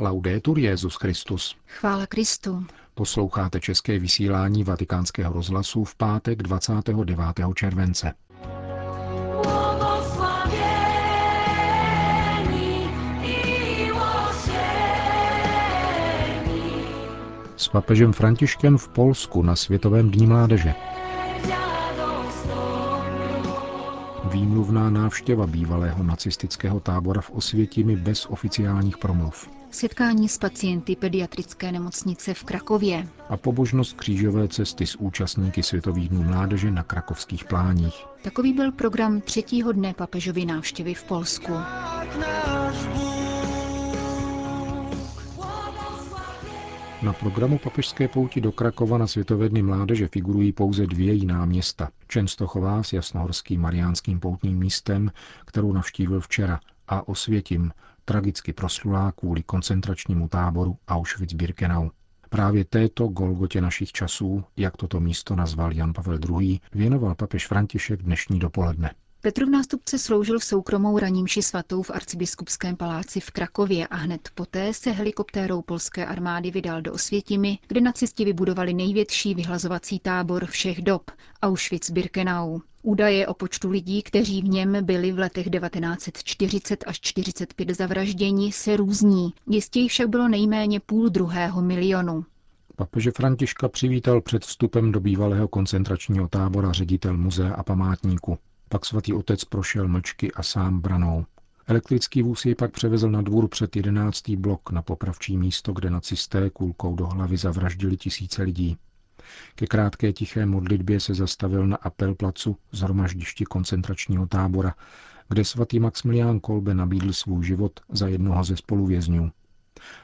Laudetur Jezus Christus. Chvála Kristu. Posloucháte české vysílání Vatikánského rozhlasu v pátek 29. července. S papežem Františkem v Polsku na Světovém dní mládeže. Výmluvná návštěva bývalého nacistického tábora v Osvětimi bez oficiálních promluv. Setkání s pacienty pediatrické nemocnice v Krakově. A pobožnost křížové cesty s účastníky Světových dnů mládeže na krakovských pláních. Takový byl program třetího dne papežovy návštěvy v Polsku. Na programu papežské pouti do Krakova na Světové dny mládeže figurují pouze dvě jiná města. Čenstochová s jasnohorským mariánským poutním místem, kterou navštívil včera, a Osvětim, tragicky proslulá kvůli koncentračnímu táboru Auschwitz-Birkenau. Právě této Golgotě našich časů, jak toto místo nazval Jan Pavel II., věnoval papež František dnešní dopoledne. Petrův nástupce sloužil soukromou ranímši svatou v arcibiskupském paláci v Krakově a hned poté se helikoptérou polské armády vydal do Osvětimi, kde nacisti vybudovali největší vyhlazovací tábor všech dob Auschwitz-Birkenau. Údaje o počtu lidí, kteří v něm byli v letech 1940 až 45 zavražděni, se různí. Jistě však bylo nejméně půl druhého milionu. Papeže Františka přivítal před vstupem do bývalého koncentračního tábora ředitel muzea a památníku. Pak svatý otec prošel mlčky a sám branou. Elektrický vůz jej pak převezl na dvůr před jedenáctý blok na popravčí místo, kde nacisté kulkou do hlavy zavraždili tisíce lidí. Ke krátké tiché modlitbě se zastavil na apel placu zhromaždišti koncentračního tábora, kde svatý Maximilián Kolbe nabídl svůj život za jednoho ze spoluvězňů.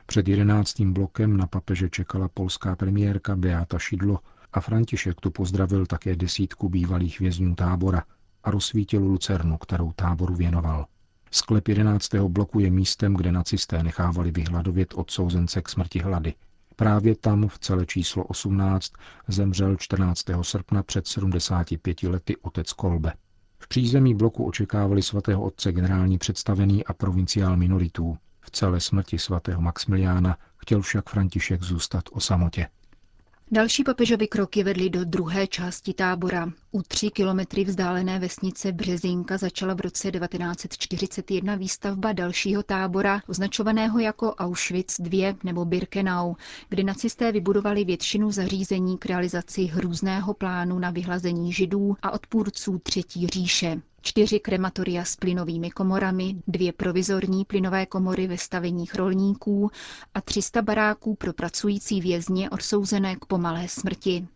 Před jedenáctým blokem na papeže čekala polská premiérka Beata Šidlo a František tu pozdravil také desítku bývalých vězňů tábora, a rozsvítil lucernu, kterou táboru věnoval. Sklep 11. bloku je místem, kde nacisté nechávali vyhladovět odsouzence k smrti hlady. Právě tam v celé číslo 18 zemřel 14. srpna před 75 lety otec Kolbe. V přízemí bloku očekávali svatého otce generální představený a provinciál minoritů. V celé smrti svatého Maximiliána chtěl však František zůstat o samotě. Další papežovy kroky vedly do druhé části tábora. U tři kilometry vzdálené vesnice Březinka začala v roce 1941 výstavba dalšího tábora, označovaného jako Auschwitz II nebo Birkenau, kde nacisté vybudovali většinu zařízení k realizaci hrůzného plánu na vyhlazení židů a odpůrců Třetí říše čtyři krematoria s plynovými komorami, dvě provizorní plynové komory ve staveních rolníků a 300 baráků pro pracující vězně odsouzené k pomalé smrti.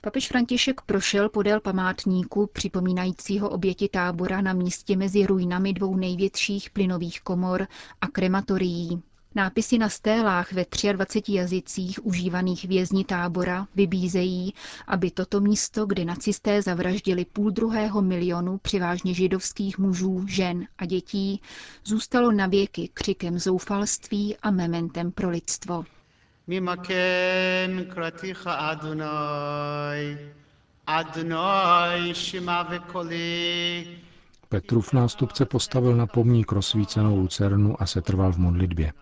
Papež František prošel podél památníku připomínajícího oběti tábora na místě mezi ruinami dvou největších plynových komor a krematorií. Nápisy na stélách ve 23 jazycích užívaných vězni tábora vybízejí, aby toto místo, kde nacisté zavraždili půl druhého milionu převážně židovských mužů, žen a dětí, zůstalo navěky křikem zoufalství a mementem pro lidstvo. Petrův nástupce postavil na pomník rozsvícenou lucernu a setrval v modlitbě.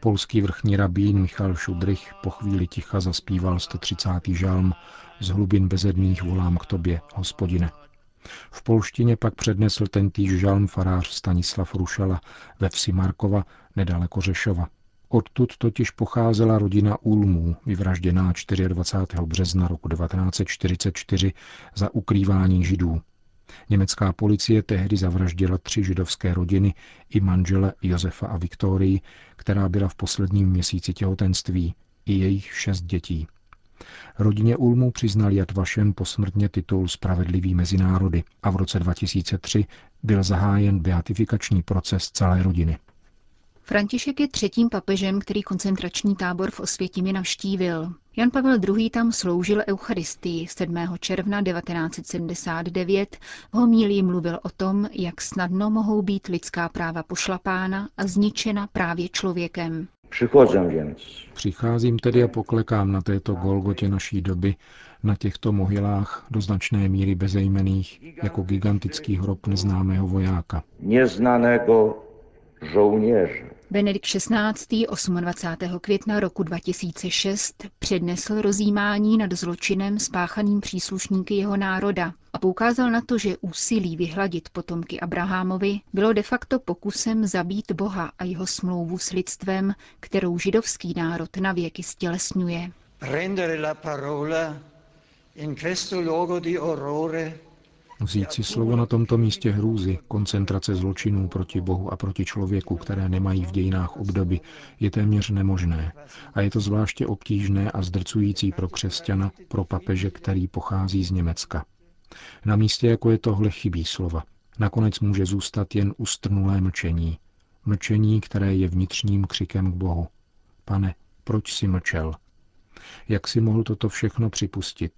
Polský vrchní rabín Michal Šudrych po chvíli ticha zaspíval 130. žalm z hlubin bezedných volám k tobě, hospodine. V polštině pak přednesl tentýž žalm farář Stanislav Rušala ve vsi Markova nedaleko Řešova. Odtud totiž pocházela rodina Ulmů, vyvražděná 24. března roku 1944 za ukrývání židů. Německá policie tehdy zavraždila tři židovské rodiny i manžele Josefa a Viktorii, která byla v posledním měsíci těhotenství, i jejich šest dětí. Rodině Ulmu přiznal Jad Vašem posmrtně titul Spravedlivý mezinárody a v roce 2003 byl zahájen beatifikační proces celé rodiny. František je třetím papežem, který koncentrační tábor v Osvětimi navštívil. Jan Pavel II. tam sloužil Eucharistii 7. června 1979. V homílii mluvil o tom, jak snadno mohou být lidská práva pošlapána a zničena právě člověkem. Přicházím tedy a poklekám na této Golgotě naší doby, na těchto mohylách do značné míry bezejmených, jako gigantický hrob neznámého vojáka. Neznaného żołnierze. Benedikt XVI. 28. května roku 2006 přednesl rozjímání nad zločinem spáchaným příslušníky jeho národa a poukázal na to, že úsilí vyhladit potomky Abrahamovi bylo de facto pokusem zabít Boha a jeho smlouvu s lidstvem, kterou židovský národ navěky stělesňuje. Prendere la parola in questo luogo di orrore Vzít si slovo na tomto místě hrůzy, koncentrace zločinů proti Bohu a proti člověku, které nemají v dějinách obdoby, je téměř nemožné. A je to zvláště obtížné a zdrcující pro křesťana, pro papeže, který pochází z Německa. Na místě, jako je tohle, chybí slova. Nakonec může zůstat jen ustrnulé mlčení. Mlčení, které je vnitřním křikem k Bohu. Pane, proč si mlčel? Jak si mohl toto všechno připustit?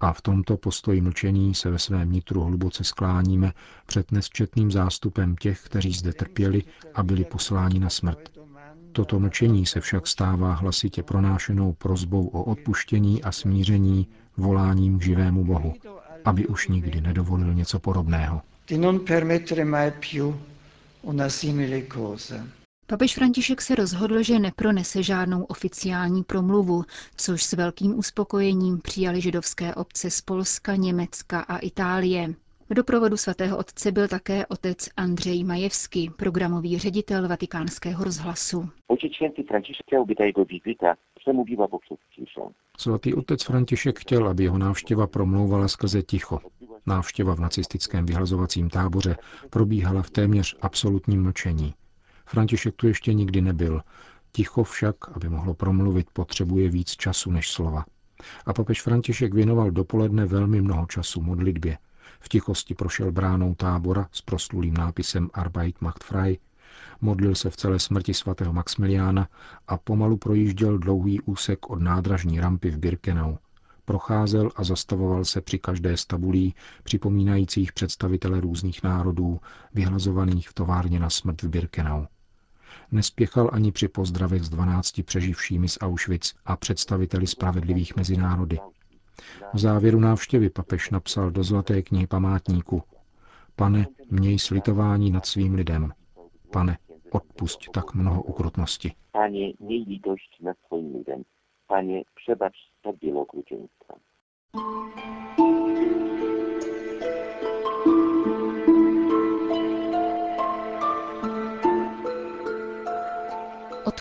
A v tomto postoji mlčení se ve svém nitru hluboce skláníme před nesčetným zástupem těch, kteří zde trpěli a byli posláni na smrt. Toto mlčení se však stává hlasitě pronášenou prozbou o odpuštění a smíření voláním k živému Bohu, aby už nikdy nedovolil něco podobného. di non permettere mai più una simile cosa. Papež František se rozhodl, že nepronese žádnou oficiální promluvu, což s velkým uspokojením přijali židovské obce z Polska, Německa a Itálie. V doprovodu svatého otce byl také otec Andřej Majevský, programový ředitel vatikánského rozhlasu. Ta ciszę. Svatý otec František chtěl, aby jeho návštěva promlouvala skrze ticho. Návštěva v nacistickém vyhlazovacím táboře probíhala v téměř absolutním mlčení. František tu ještě nikdy nebyl. Ticho však, aby mohlo promluvit, potřebuje víc času než slova. A papež František věnoval dopoledne velmi mnoho času modlitbě. V tichosti prošel bránou tábora s proslulým nápisem Arbeit macht frei, modlil se v celé smrti svatého Maximiliána a pomalu projížděl dlouhý úsek od nádražní rampy v Birkenau. Procházel a zastavoval se při každé z tabulí, připomínajících představitele různých národů, vyhlazovaných v továrně na smrt v Birkenau. Nespěchal ani při pozdravech s dvanácti přeživšími z Auschwitz a představiteli spravedlivých mezinárody. V závěru návštěvy papež napsal do Zlaté knihy památníku Pane, měj slitování nad svým lidem. Pane, odpusť tak mnoho ukrutnosti. Panie, miej litość nad swoim ludem. Panie, przebacz tak okrucieństwa.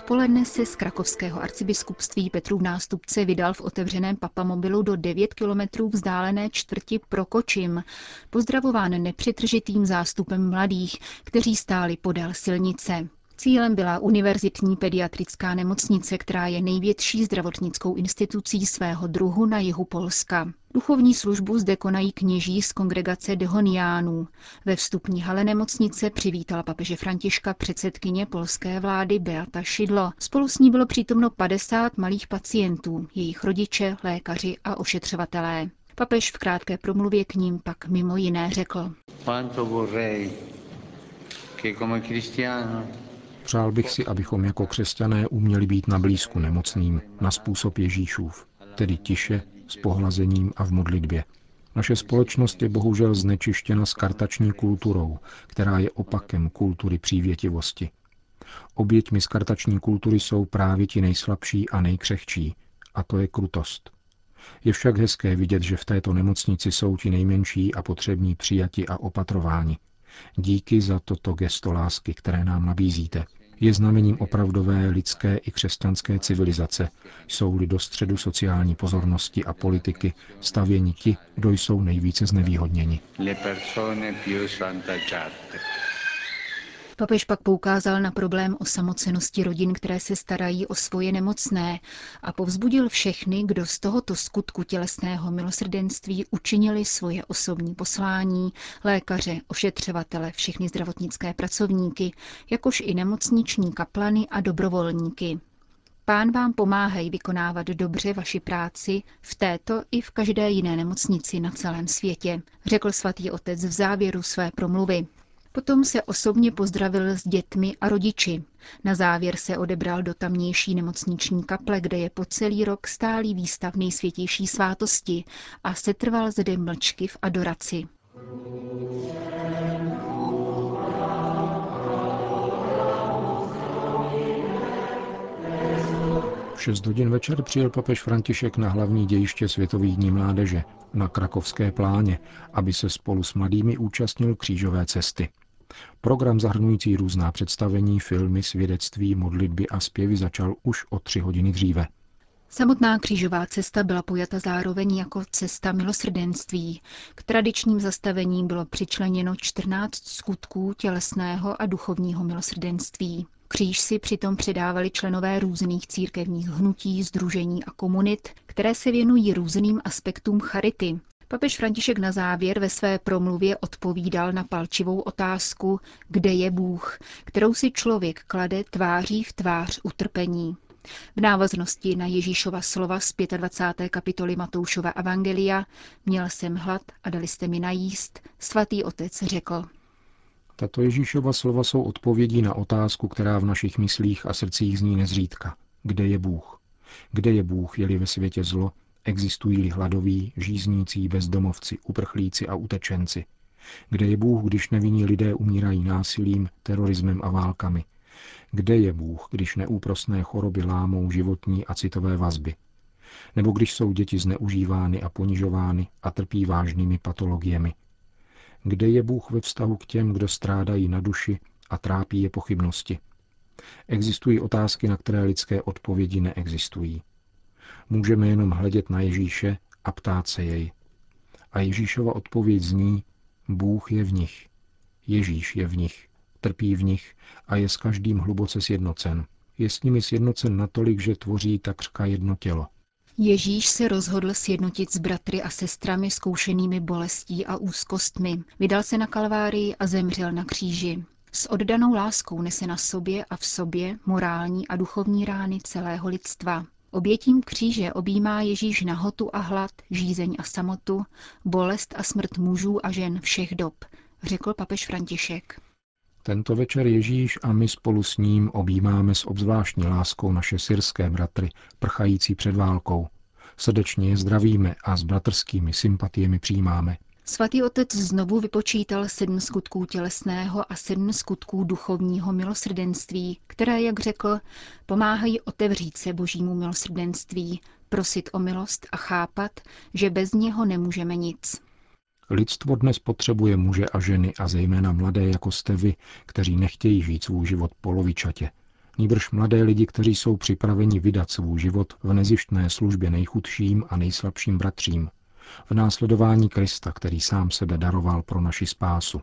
Odpoledne se z krakovského arcibiskupství Petrův nástupce vydal v otevřeném papamobilu do 9 kilometrů vzdálené čtvrti Prokočim, pozdravován nepřetržitým zástupem mladých, kteří stáli podél silnice. Cílem byla univerzitní pediatrická nemocnice, která je největší zdravotnickou institucí svého druhu na jihu Polska. Duchovní službu zde konají kněží z kongregace Dehoniánů. Ve vstupní hale nemocnice přivítala papeže Františka předsedkyně polské vlády Beata Šidlo. Spolu s ní bylo přítomno 50 malých pacientů, jejich rodiče, lékaři a ošetřovatelé. Papež v krátké promluvě k ním pak mimo jiné řekl. Quanto vorrei che come cristiano Přál bych si, abychom jako křesťané uměli být na blízku nemocným, na způsob Ježíšův, tedy tiše, s pohlazením a v modlitbě. Naše společnost je bohužel znečištěna skartační kulturou, která je opakem kultury přívětivosti. Oběťmi skartační kultury jsou právě ti nejslabší a nejkřehčí, a to je krutost. Je však hezké vidět, že v této nemocnici jsou ti nejmenší a potřební přijati a opatrováni. Díky za toto gesto lásky, které nám nabízíte. Je znamením opravdové lidské i křesťanské civilizace, jsou-li do středu sociální pozornosti a politiky stavěni ti, kdo jsou nejvíce znevýhodněni. Papež pak poukázal na problém osamocenosti rodin, které se starají o svoje nemocné a povzbudil všechny, kdo z tohoto skutku tělesného milosrdenství učinili svoje osobní poslání, lékaře, ošetřovatele, všechny zdravotnické pracovníky, jakož i nemocniční kaplany a dobrovolníky. Pán vám pomáhají vykonávat dobře vaši práci v této i v každé jiné nemocnici na celém světě, řekl svatý otec v závěru své promluvy. Potom se osobně pozdravil s dětmi a rodiči. Na závěr se odebral do tamnější nemocniční kaple, kde je po celý rok stálý výstav nejsvětější svátosti a setrval zde mlčky v adoraci. V 6 hodin večer přijel papež František na hlavní dějiště Světových dní mládeže na Krakovské pláně, aby se spolu s mladými účastnil křížové cesty. Program zahrnující různá představení, filmy, svědectví, modlitby a zpěvy začal už o tři hodiny dříve. Samotná křížová cesta byla pojata zároveň jako cesta milosrdenství. K tradičním zastavením bylo přičleněno 14 skutků tělesného a duchovního milosrdenství. Kříž si přitom předávali členové různých církevních hnutí, združení a komunit, které se věnují různým aspektům charity. Papež František na závěr ve své promluvě odpovídal na palčivou otázku, kde je Bůh, kterou si člověk klade tváří v tvář utrpení. V návaznosti na Ježíšova slova z 25. kapitoly Matoušova Evangelia Měl jsem hlad a dali jste mi najíst, svatý otec řekl. Tato Ježíšova slova jsou odpovědí na otázku, která v našich myslích a srdcích zní nezřídka. Kde je Bůh? Kde je Bůh, je-li ve světě zlo, existují-li hladoví, žíznící, bezdomovci, uprchlíci a utečenci? Kde je Bůh, když nevinní lidé umírají násilím, terorismem a válkami? Kde je Bůh, když neúprosné choroby lámou životní a citové vazby? Nebo když jsou děti zneužívány a ponižovány a trpí vážnými patologiemi? Kde je Bůh ve vztahu k těm, kdo strádají na duši a trápí je pochybnosti? Existují otázky, na které lidské odpovědi neexistují. Můžeme jenom hledět na Ježíše a ptát se jej. A Ježíšova odpověď zní, Bůh je v nich. Ježíš je v nich trpí v nich a je s každým hluboce sjednocen. Je s nimi sjednocen natolik, že tvoří takřka jedno tělo. Ježíš se rozhodl sjednotit s bratry a sestrami zkoušenými bolestí a úzkostmi. Vydal se na kalvárii a zemřel na kříži. S oddanou láskou nese na sobě a v sobě morální a duchovní rány celého lidstva. Obětím kříže objímá Ježíš nahotu a hlad, žízeň a samotu, bolest a smrt mužů a žen všech dob, řekl papež František. Tento večer Ježíš a my spolu s ním objímáme s obzvláštní láskou naše syrské bratry, prchající před válkou. Srdečně je zdravíme a s bratrskými sympatiemi přijímáme. Svatý otec znovu vypočítal sedm skutků tělesného a sedm skutků duchovního milosrdenství, které, jak řekl, pomáhají otevřít se božímu milosrdenství, prosit o milost a chápat, že bez něho nemůžeme nic. Lidstvo dnes potřebuje muže a ženy a zejména mladé jako jste vy, kteří nechtějí žít svůj život polovičatě. Nýbrž mladé lidi, kteří jsou připraveni vydat svůj život v nezištné službě nejchudším a nejslabším bratřím, v následování Krista, který sám sebe daroval pro naši spásu.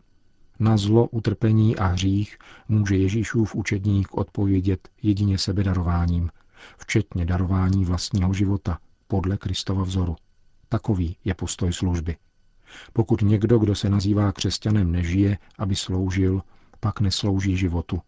Na zlo, utrpení a hřích může Ježíšův učedník odpovědět jedině sebedarováním, včetně darování vlastního života podle Kristova vzoru. Takový je postoj služby. Pokud někdo, kdo se nazývá křesťanem, nežije, aby sloužil, pak neslouží životu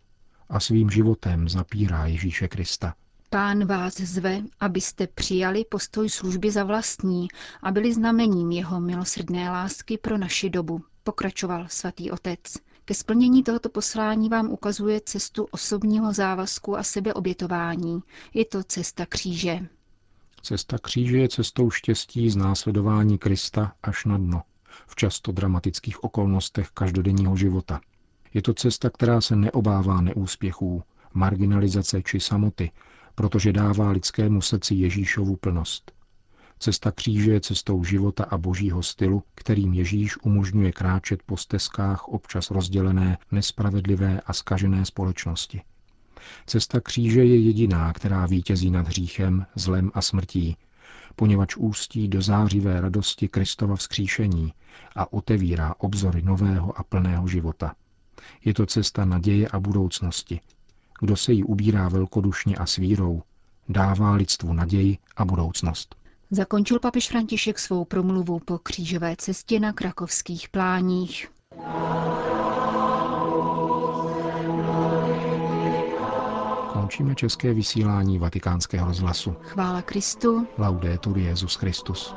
a svým životem zapírá Ježíše Krista. Pán vás zve, abyste přijali postoj služby za vlastní a byli znamením jeho milosrdné lásky pro naši dobu, pokračoval svatý otec. Ke splnění tohoto poslání vám ukazuje cestu osobního závazku a sebeobětování. Je to cesta kříže. Cesta kříže je cestou štěstí z následování Krista až na dno v často dramatických okolnostech každodenního života. Je to cesta, která se neobává neúspěchů, marginalizace či samoty, protože dává lidskému srdci Ježíšovu plnost. Cesta kříže je cestou života a božího stylu, kterým Ježíš umožňuje kráčet po stezkách občas rozdělené, nespravedlivé a skažené společnosti. Cesta kříže je jediná, která vítězí nad hříchem, zlem a smrtí, poněvadž ústí do zářivé radosti Kristova vzkříšení a otevírá obzory nového a plného života. Je to cesta naděje a budoucnosti. Kdo se jí ubírá velkodušně a svírou, dává lidstvu naději a budoucnost. Zakončil papež František svou promluvu po křížové cestě na krakovských pláních. Končíme české vysílání vatikánského rozhlasu. Chvála Kristu. Laudetur Jezus Christus.